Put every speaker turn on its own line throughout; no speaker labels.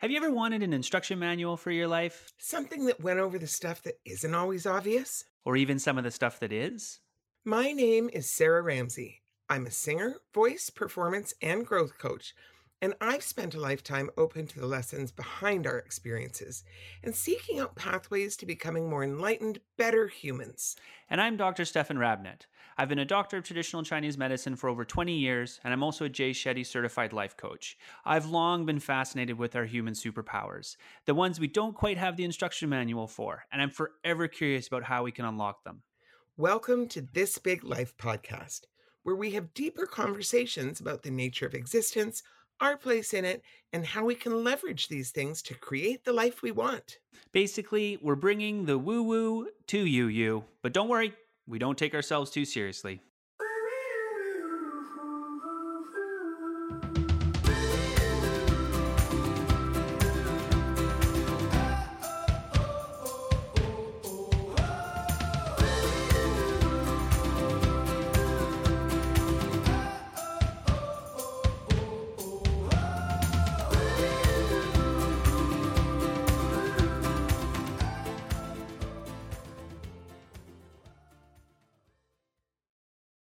Have you ever wanted an instruction manual for your life?
Something that went over the stuff that isn't always obvious?
Or even some of the stuff that is?
My name is Sara Ramsay. I'm a singer, voice, performance, and growth coach, and I've spent a lifetime open to the lessons behind our experiences and seeking out pathways to becoming more enlightened, better humans.
And I'm Dr. Stefan Rabnett. I've been a doctor of traditional Chinese medicine for over 20 years, and I'm also a Jay Shetty certified life coach. I've long been fascinated with our human superpowers, the ones we don't quite have the instruction manual for, and I'm forever curious about how we can unlock them.
Welcome to This Big Life podcast, where we have deeper conversations about the nature of existence, our place in it, and how we can leverage these things to create the life we want.
Basically, we're bringing the woo woo to you, you. But don't worry, we don't take ourselves too seriously.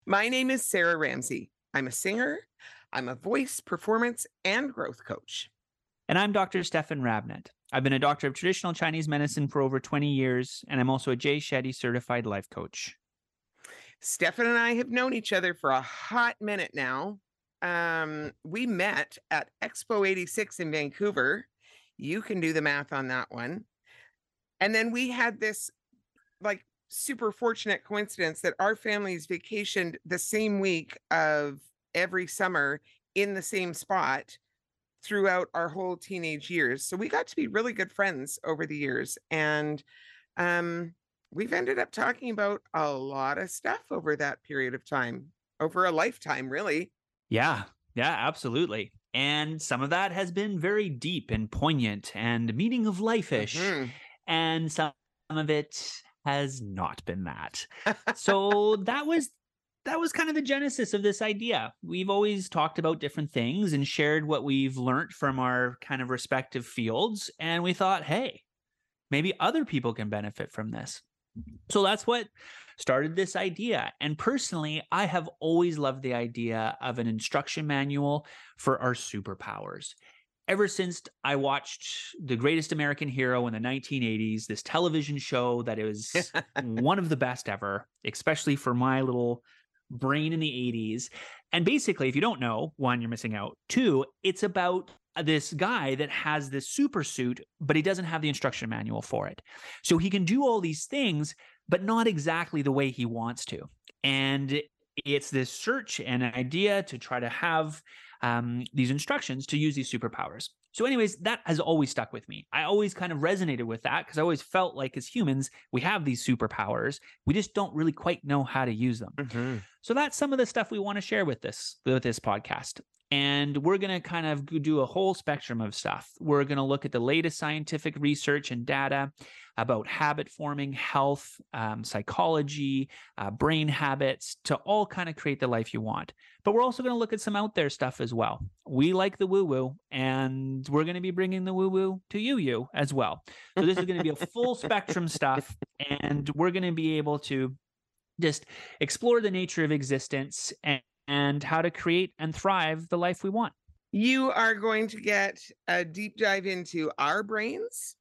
My name is Sara Ramsay. I'm a singer, I'm a voice, performance, and growth coach.
And I'm Dr. Stefan Rabnett. I've been a doctor of traditional Chinese medicine for over 20 years, and I'm also a Jay Shetty certified life coach.
Stefan and I have known each other for a hot minute now. Um, we met at Expo 86 in Vancouver. You can do the math on that one. And then we had this like super fortunate coincidence that our families vacationed the same week of every summer in the same spot throughout our whole teenage years. So we got to be really good friends over the years. And um, we've ended up talking about a lot of stuff over that period of time, over a lifetime, really.
Yeah, yeah, absolutely. And some of that has been very deep and poignant and meaning of life ish. Mm-hmm. And some of it has not been that. so that was that was kind of the genesis of this idea. We've always talked about different things and shared what we've learned from our kind of respective fields and we thought, "Hey, maybe other people can benefit from this." So that's what started this idea. And personally, I have always loved the idea of an instruction manual for our superpowers ever since I watched The Greatest American Hero in the 1980s, this television show that is one of the best ever, especially for my little brain in the 80s. And basically, if you don't know, one, you're missing out. Two, it's about this guy that has this super suit, but he doesn't have the instruction manual for it. So he can do all these things, but not exactly the way he wants to. And it's this search and idea to try to have um, these instructions to use these superpowers. So, anyways, that has always stuck with me. I always kind of resonated with that because I always felt like as humans, we have these superpowers. We just don't really quite know how to use them. Mm-hmm. So that's some of the stuff we want to share with this with this podcast. And we're going to kind of do a whole spectrum of stuff. We're going to look at the latest scientific research and data about habit forming, health, um, psychology, uh, brain habits to all kind of create the life you want. But we're also going to look at some out there stuff as well. We like the woo woo, and we're going to be bringing the woo woo to you, you as well. So this is going to be a full spectrum stuff, and we're going to be able to just explore the nature of existence and, and how to create and thrive the life we want.
You are going to get a deep dive into our brains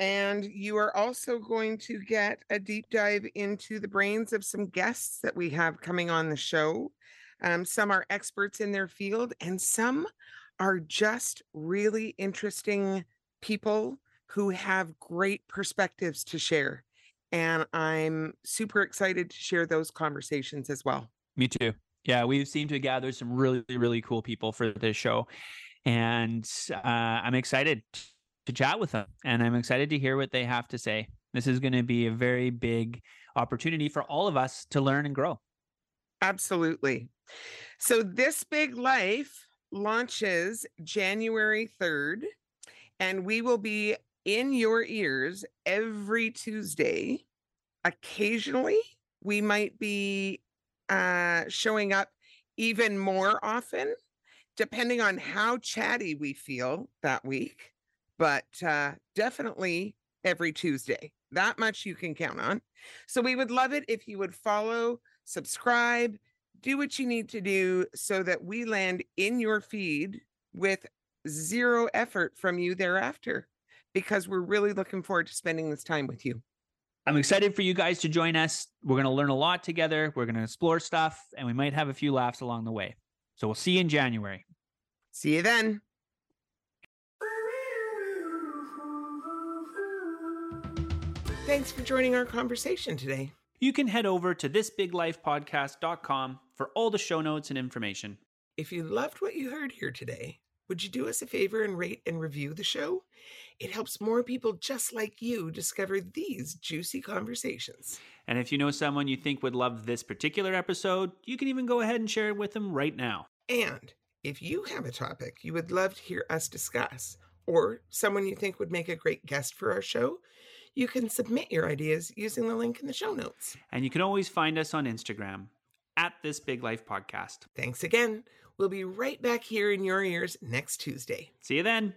and you are also going to get a deep dive into the brains of some guests that we have coming on the show. Um, some are experts in their field, and some are just really interesting people who have great perspectives to share. And I'm super excited to share those conversations as well.
Me too. Yeah, we've seemed to gather some really, really cool people for this show. And uh, I'm excited to chat with them. And I'm excited to hear what they have to say. This is going to be a very big opportunity for all of us to learn and grow.
Absolutely. So, This Big Life launches January 3rd, and we will be in your ears every Tuesday. Occasionally, we might be uh, showing up even more often, depending on how chatty we feel that week. but uh, definitely every Tuesday. That much you can count on. So we would love it if you would follow, subscribe, do what you need to do so that we land in your feed with zero effort from you thereafter because we're really looking forward to spending this time with you.
I'm excited for you guys to join us. We're going to learn a lot together. We're going to explore stuff and we might have a few laughs along the way. So we'll see you in January.
See you then. Thanks for joining our conversation today.
You can head over to thisbiglifepodcast.com for all the show notes and information.
If you loved what you heard here today, would you do us a favor and rate and review the show? It helps more people just like you discover these juicy conversations.
And if you know someone you think would love this particular episode, you can even go ahead and share it with them right now.
And if you have a topic you would love to hear us discuss, or someone you think would make a great guest for our show, you can submit your ideas using the link in the show notes.
And you can always find us on Instagram at This Big Life Podcast.
Thanks again. We'll be right back here in your ears next Tuesday.
See you then.